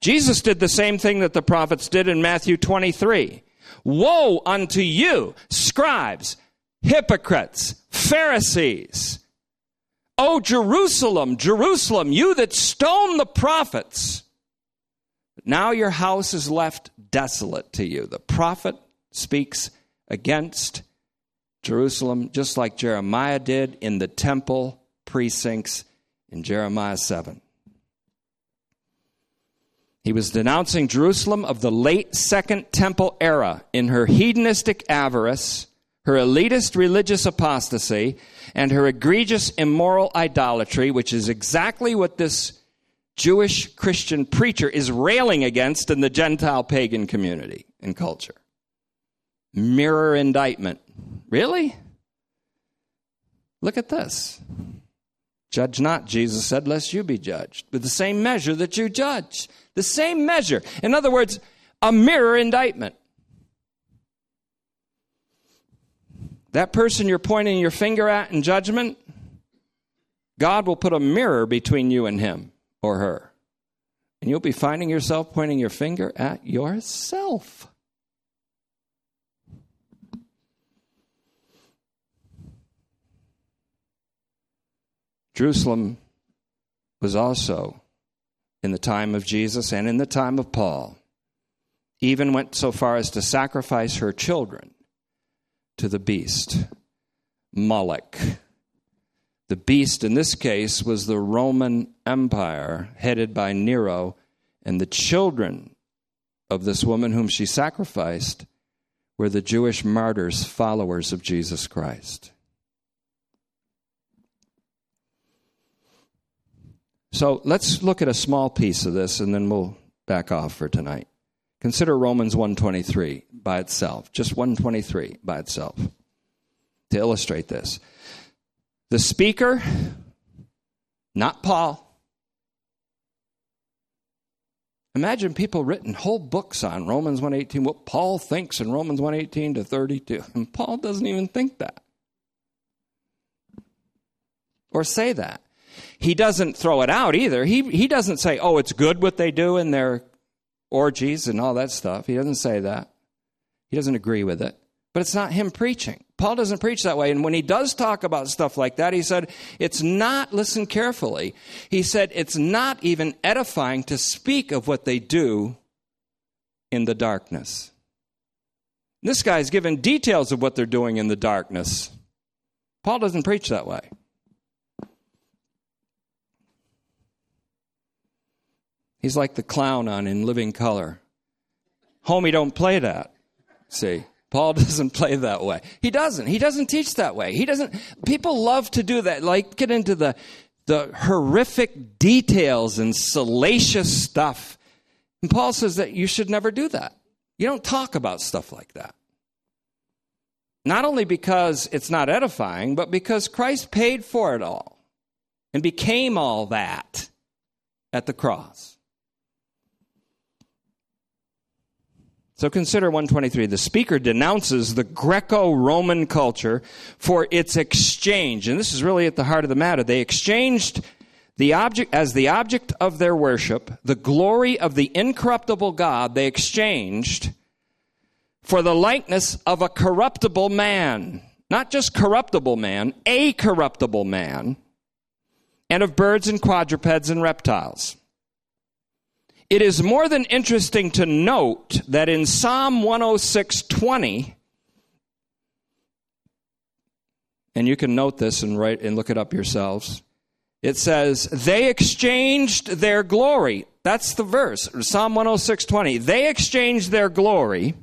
Jesus did the same thing that the prophets did in Matthew 23. Woe unto you, scribes, hypocrites, Pharisees. O Jerusalem, Jerusalem, you that stone the prophets. Now your house is left desolate to you. The prophet speaks against Jerusalem, just like Jeremiah did in the temple precincts in Jeremiah 7. He was denouncing Jerusalem of the late Second Temple era in her hedonistic avarice, her elitist religious apostasy, and her egregious immoral idolatry, which is exactly what this Jewish Christian preacher is railing against in the Gentile pagan community and culture. Mirror indictment. Really? Look at this. Judge not, Jesus said, lest you be judged. With the same measure that you judge. The same measure. In other words, a mirror indictment. That person you're pointing your finger at in judgment, God will put a mirror between you and him or her. And you'll be finding yourself pointing your finger at yourself. Jerusalem was also in the time of Jesus and in the time of Paul, even went so far as to sacrifice her children to the beast, Moloch. The beast in this case was the Roman Empire headed by Nero, and the children of this woman whom she sacrificed were the Jewish martyrs, followers of Jesus Christ. So let's look at a small piece of this and then we'll back off for tonight. Consider Romans 123 by itself, just 123 by itself to illustrate this. The speaker, not Paul. Imagine people written whole books on Romans 118 what Paul thinks in Romans 118 to 32. And Paul doesn't even think that. Or say that he doesn't throw it out either. He, he doesn't say, oh, it's good what they do in their orgies and all that stuff. He doesn't say that. He doesn't agree with it. But it's not him preaching. Paul doesn't preach that way. And when he does talk about stuff like that, he said, it's not, listen carefully, he said, it's not even edifying to speak of what they do in the darkness. This guy's given details of what they're doing in the darkness. Paul doesn't preach that way. He's like the clown on In Living Color. Homie, don't play that. See, Paul doesn't play that way. He doesn't. He doesn't teach that way. He doesn't. People love to do that, like get into the the horrific details and salacious stuff. And Paul says that you should never do that. You don't talk about stuff like that. Not only because it's not edifying, but because Christ paid for it all and became all that at the cross. So consider 123. The speaker denounces the Greco Roman culture for its exchange. And this is really at the heart of the matter. They exchanged the object, as the object of their worship, the glory of the incorruptible God, they exchanged for the likeness of a corruptible man. Not just corruptible man, a corruptible man, and of birds and quadrupeds and reptiles. It is more than interesting to note that in Psalm 106:20 and you can note this and write and look it up yourselves. It says, "They exchanged their glory." That's the verse. Psalm 106:20. They exchanged their glory.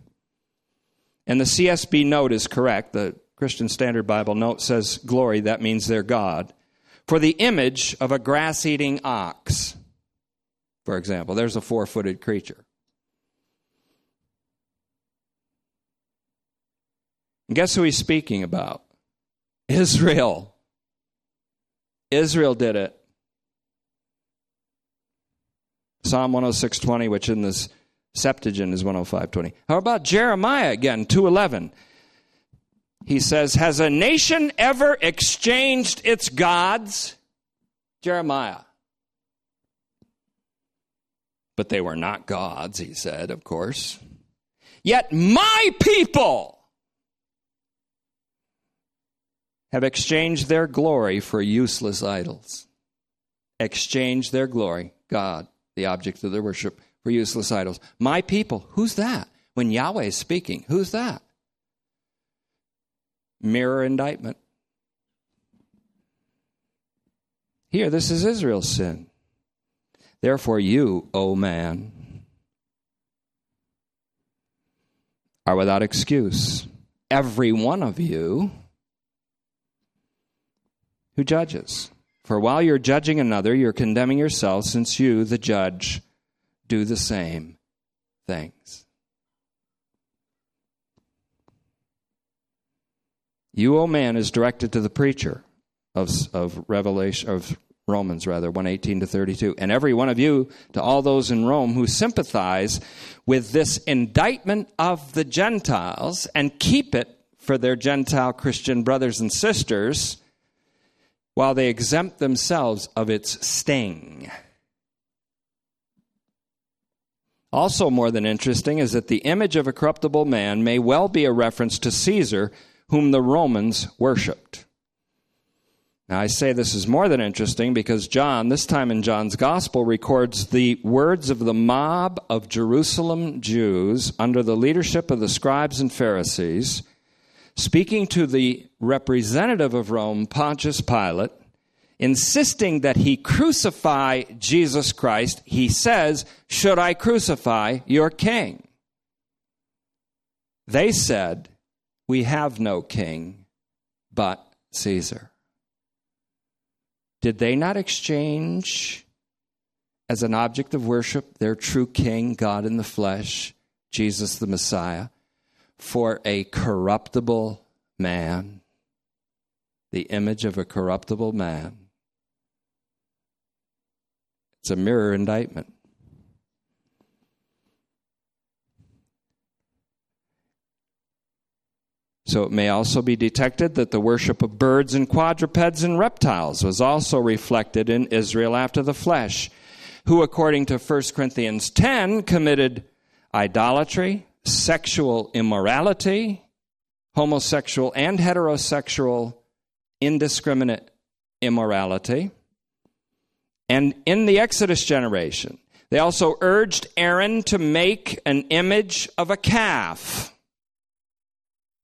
And the CSB note is correct. The Christian Standard Bible note says glory, that means their God, for the image of a grass eating ox for example. There's a four footed creature. And guess who he's speaking about? Israel. Israel did it. Psalm 106:20, which in this Septuagint is 105:20. How about Jeremiah again, 2:11? He says, "Has a nation ever exchanged its gods?" Jeremiah. But they were not gods, he said, of course. Yet my people have exchanged their glory for useless idols. Exchanged their glory, God, the object of their worship, for useless idols. My people, who's that? When Yahweh is speaking, who's that? Mirror indictment. Here, this is Israel's sin. Therefore, you, O man, are without excuse. Every one of you who judges. For while you're judging another, you're condemning yourself, since you, the judge, do the same things. You, O man, is directed to the preacher of, of Revelation of Romans rather 118 to 32 and every one of you to all those in Rome who sympathize with this indictment of the Gentiles and keep it for their Gentile Christian brothers and sisters while they exempt themselves of its sting. Also, more than interesting is that the image of a corruptible man may well be a reference to Caesar, whom the Romans worshipped. Now, I say this is more than interesting because John, this time in John's Gospel, records the words of the mob of Jerusalem Jews under the leadership of the scribes and Pharisees, speaking to the representative of Rome, Pontius Pilate, insisting that he crucify Jesus Christ. He says, Should I crucify your king? They said, We have no king but Caesar. Did they not exchange as an object of worship their true king, God in the flesh, Jesus the Messiah, for a corruptible man, the image of a corruptible man? It's a mirror indictment. So it may also be detected that the worship of birds and quadrupeds and reptiles was also reflected in Israel after the flesh, who, according to 1 Corinthians 10, committed idolatry, sexual immorality, homosexual and heterosexual indiscriminate immorality. And in the Exodus generation, they also urged Aaron to make an image of a calf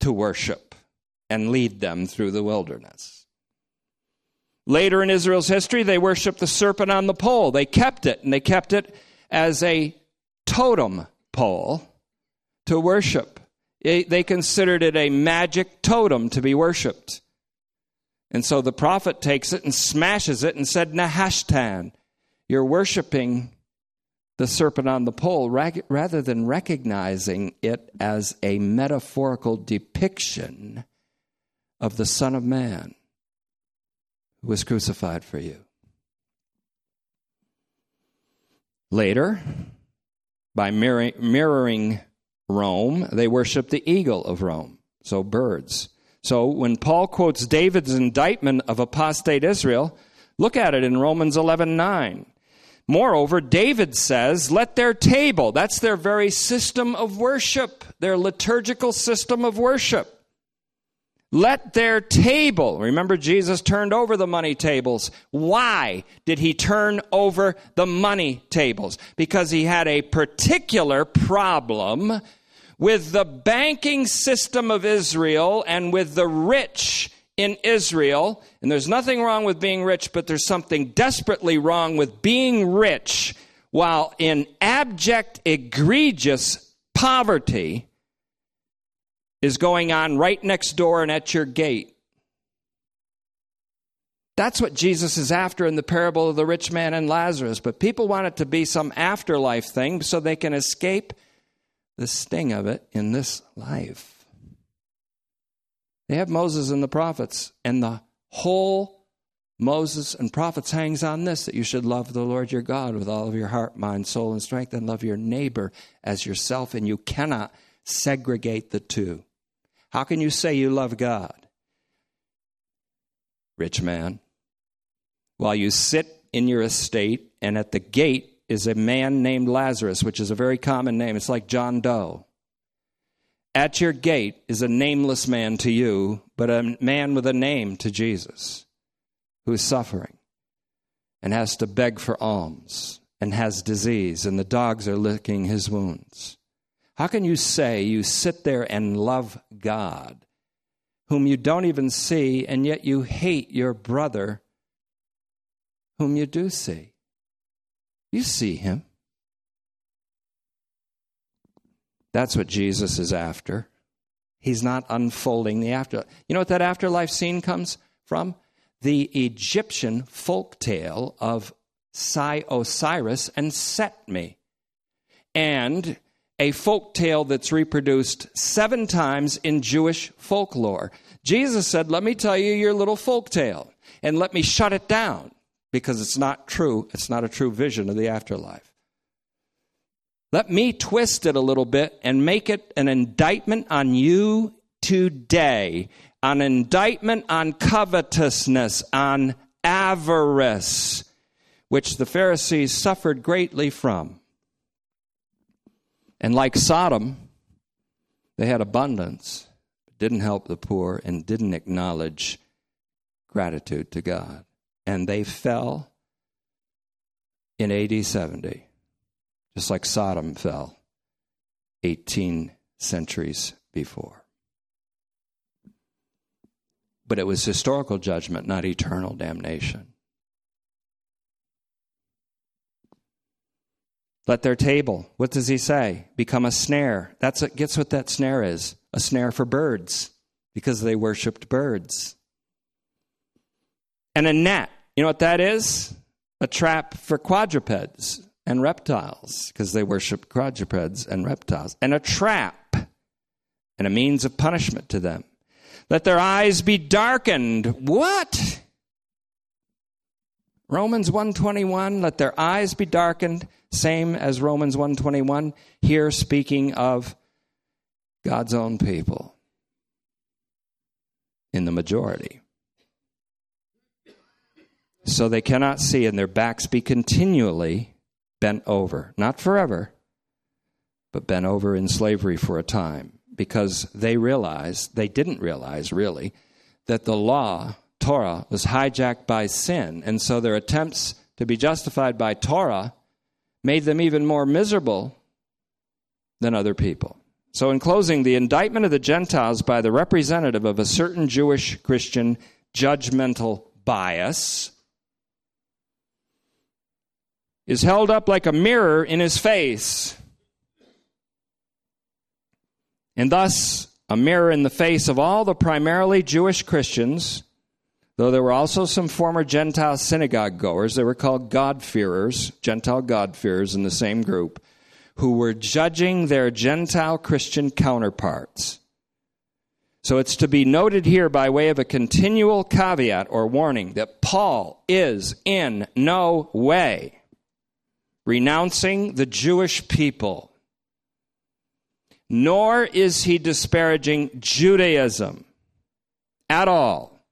to worship and lead them through the wilderness. Later in Israel's history, they worshiped the serpent on the pole. They kept it, and they kept it as a totem pole to worship. They considered it a magic totem to be worshiped. And so the prophet takes it and smashes it and said, Nehushtan, you're worshiping the serpent on the pole rather than recognizing it as a metaphorical depiction of the Son of Man who was crucified for you. Later, by mirroring Rome, they worshiped the eagle of Rome, so birds. So when Paul quotes David's indictment of apostate Israel, look at it in Romans 11:9. Moreover, David says, Let their table, that's their very system of worship, their liturgical system of worship. Let their table, remember Jesus turned over the money tables. Why did he turn over the money tables? Because he had a particular problem with the banking system of Israel and with the rich in Israel. And there's nothing wrong with being rich, but there's something desperately wrong with being rich while in abject, egregious poverty is going on right next door and at your gate. That's what Jesus is after in the parable of the rich man and Lazarus. But people want it to be some afterlife thing so they can escape the sting of it in this life. They have Moses and the prophets, and the whole Moses and prophets hangs on this that you should love the Lord your God with all of your heart, mind, soul, and strength, and love your neighbor as yourself, and you cannot segregate the two. How can you say you love God? Rich man, while you sit in your estate, and at the gate is a man named Lazarus, which is a very common name. It's like John Doe. At your gate is a nameless man to you, but a man with a name to Jesus who is suffering and has to beg for alms and has disease, and the dogs are licking his wounds. How can you say you sit there and love God, whom you don't even see, and yet you hate your brother, whom you do see? You see him. That's what Jesus is after. He's not unfolding the afterlife. You know what that afterlife scene comes from? The Egyptian folk tale of Osiris and Setme. And a folk tale that's reproduced seven times in Jewish folklore. Jesus said, Let me tell you your little folk tale, and let me shut it down because it's not true. It's not a true vision of the afterlife. Let me twist it a little bit and make it an indictment on you today, an indictment on covetousness, on avarice, which the Pharisees suffered greatly from. And like Sodom, they had abundance, but didn't help the poor and didn't acknowledge gratitude to God. And they fell in AD 70, just like Sodom fell 18 centuries before. But it was historical judgment, not eternal damnation. Let their table, what does he say? Become a snare. That's what, gets what that snare is a snare for birds, because they worshiped birds. And a net, you know what that is? A trap for quadrupeds and reptiles, because they worship quadrupeds and reptiles. And a trap, and a means of punishment to them. Let their eyes be darkened. What? Romans 121, let their eyes be darkened same as Romans 121, here speaking of God's own people in the majority. So they cannot see, and their backs be continually bent over, not forever, but bent over in slavery for a time, because they realized, they didn't realize really, that the law, Torah, was hijacked by sin. And so their attempts to be justified by Torah made them even more miserable than other people. So, in closing, the indictment of the Gentiles by the representative of a certain Jewish Christian judgmental bias is held up like a mirror in his face. And thus, a mirror in the face of all the primarily Jewish Christians Though there were also some former Gentile synagogue goers, they were called God-fearers, Gentile God-fearers in the same group, who were judging their Gentile Christian counterparts. So it's to be noted here by way of a continual caveat or warning that Paul is in no way renouncing the Jewish people nor is he disparaging Judaism at all.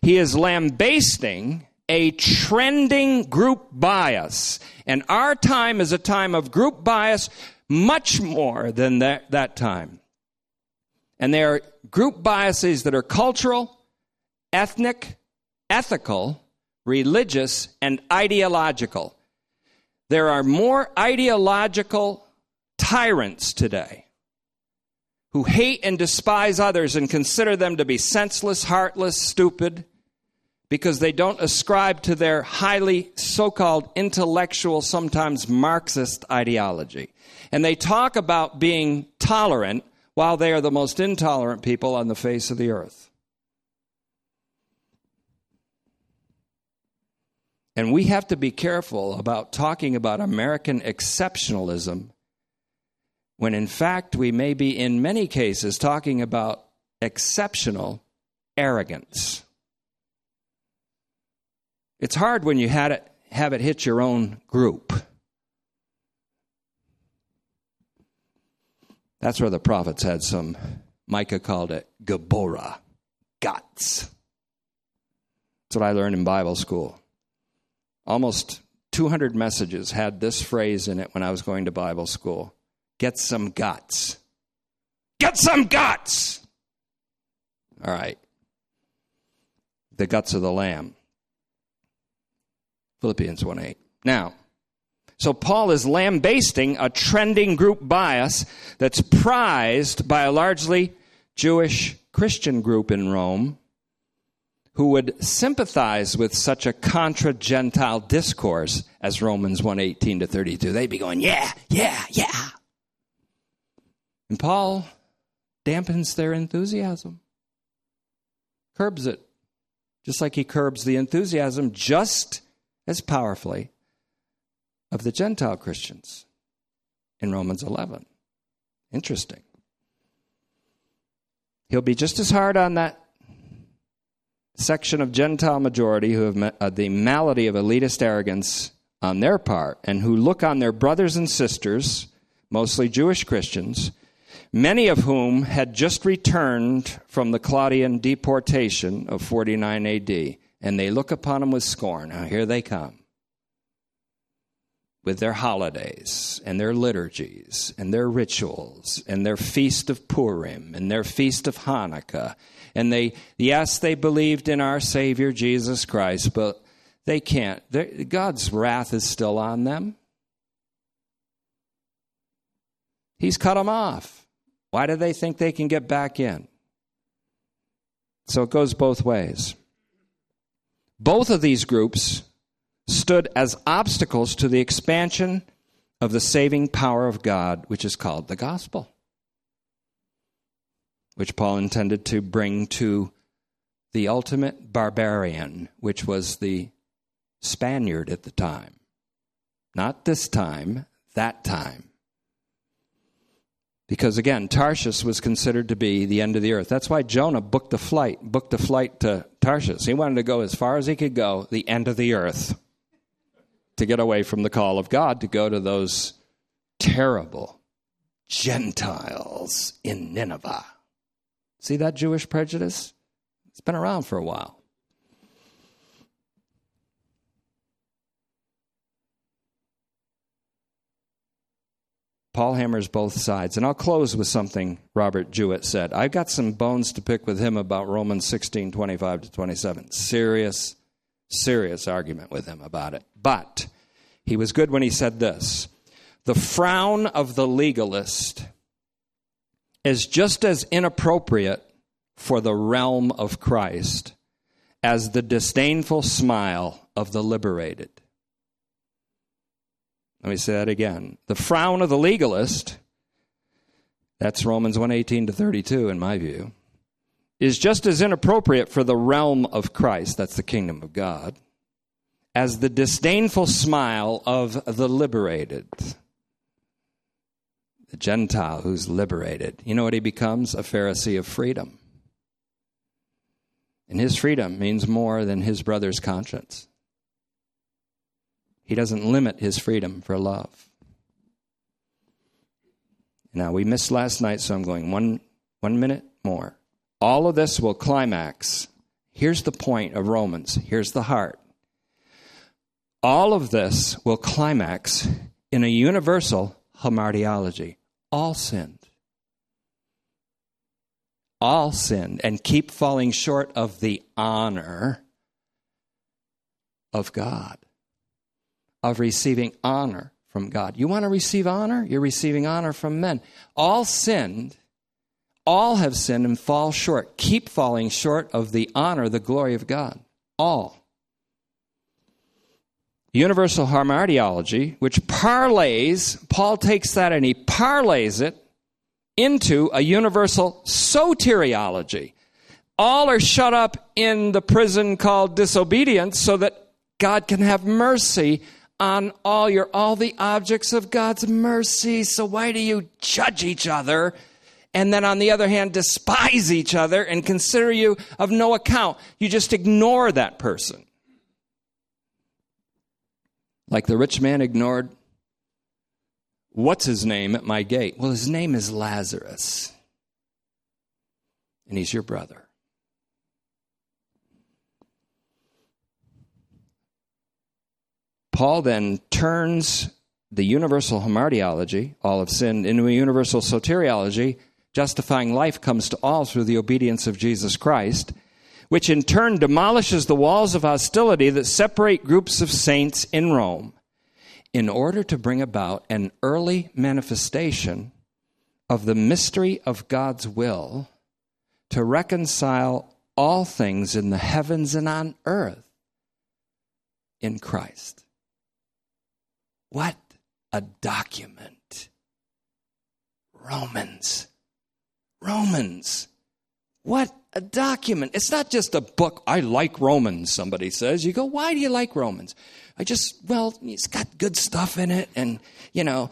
He is lambasting a trending group bias. And our time is a time of group bias much more than that, that time. And there are group biases that are cultural, ethnic, ethical, religious, and ideological. There are more ideological tyrants today who hate and despise others and consider them to be senseless, heartless, stupid, because they don't ascribe to their highly so called intellectual, sometimes Marxist ideology. And they talk about being tolerant while they are the most intolerant people on the face of the earth. And we have to be careful about talking about American exceptionalism when in fact we may be, in many cases, talking about exceptional arrogance. It's hard when you had it, have it hit your own group. That's where the prophets had some, Micah called it Gabora, guts. That's what I learned in Bible school. Almost 200 messages had this phrase in it when I was going to Bible school get some guts. Get some guts! All right. The guts of the Lamb. Philippians 1 8. Now, so Paul is lambasting a trending group bias that's prized by a largely Jewish Christian group in Rome who would sympathize with such a contra Gentile discourse as Romans 1:18 to 32. They'd be going, "Yeah, yeah, yeah." And Paul dampens their enthusiasm. Curbs it. Just like he curbs the enthusiasm just as powerfully of the Gentile Christians in Romans 11. Interesting. He'll be just as hard on that section of Gentile majority who have uh, the malady of elitist arrogance on their part and who look on their brothers and sisters, mostly Jewish Christians, many of whom had just returned from the Claudian deportation of 49 AD, and they look upon them with scorn. Now, here they come with their holidays and their liturgies and their rituals and their feast of Purim and their feast of Hanukkah. And they, yes, they believed in our Savior Jesus Christ, but they can't. They're, God's wrath is still on them. He's cut them off. Why do they think they can get back in? So it goes both ways. Both of these groups stood as obstacles to the expansion of the saving power of God, which is called the gospel, which Paul intended to bring to the ultimate barbarian, which was the Spaniard at the time. Not this time, that time. Because again, Tarshish was considered to be the end of the earth. That's why Jonah booked a flight, booked a flight to Tarshish. He wanted to go as far as he could go, the end of the earth to get away from the call of God to go to those terrible Gentiles in Nineveh. See that Jewish prejudice? It's been around for a while. Paul hammers both sides. And I'll close with something Robert Jewett said. I've got some bones to pick with him about Romans 16 25 to 27. Serious, serious argument with him about it. But he was good when he said this The frown of the legalist is just as inappropriate for the realm of Christ as the disdainful smile of the liberated. Let me say that again. The frown of the legalist, that's Romans 118 to 32 in my view, is just as inappropriate for the realm of Christ, that's the kingdom of God, as the disdainful smile of the liberated. The Gentile who's liberated. You know what he becomes? A Pharisee of freedom. And his freedom means more than his brother's conscience. He doesn't limit his freedom for love. Now, we missed last night, so I'm going one, one minute more. All of this will climax. Here's the point of Romans. Here's the heart. All of this will climax in a universal hamartiology. All sinned. All sinned and keep falling short of the honor of God, of receiving honor from God. You want to receive honor? You're receiving honor from men. All sinned, all have sinned and fall short, keep falling short of the honor, the glory of God. All. Universal hamartiology, which parlays, Paul takes that and he parlays it into a universal soteriology. All are shut up in the prison called disobedience so that God can have mercy on all You're all the objects of God's mercy. So why do you judge each other and then on the other hand despise each other and consider you of no account? You just ignore that person. Like the rich man ignored what's his name at my gate? Well, his name is Lazarus. And he's your brother. Paul then turns the universal hamartiology, all of sin, into a universal soteriology. Justifying life comes to all through the obedience of Jesus Christ, which in turn demolishes the walls of hostility that separate groups of saints in Rome in order to bring about an early manifestation of the mystery of God's will to reconcile all things in the heavens and on earth in Christ. What a document. Romans. Romans. What a document. It's not just a book. I like Romans, somebody says. You go, why do you like Romans? I just, well, it's got good stuff in it. And, you know,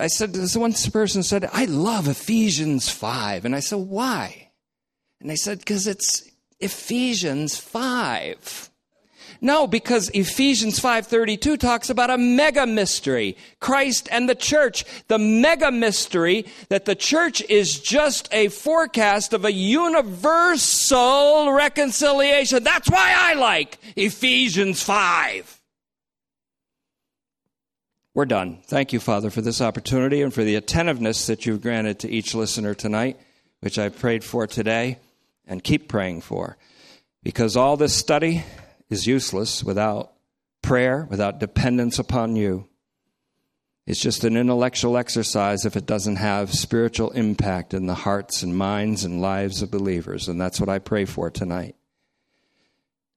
I said, this one person said, I love Ephesians 5. And I said, why? And they said, because it's Ephesians 5. No, because Ephesians 5:32 talks about a mega mystery, Christ and the church. The mega mystery that the church is just a forecast of a universal reconciliation. That's why I like Ephesians 5. We're done. Thank you, Father, for this opportunity and for the attentiveness that you've granted to each listener tonight, which I prayed for today and keep praying for. Because all this study is useless without prayer, without dependence upon you. It's just an intellectual exercise if it doesn't have spiritual impact in the hearts and minds and lives of believers. And that's what I pray for tonight.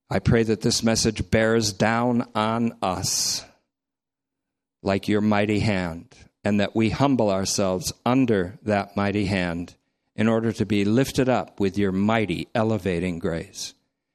I pray that this message bears down on us like your mighty hand, and that we humble ourselves under that mighty hand in order to be lifted up with your mighty elevating grace.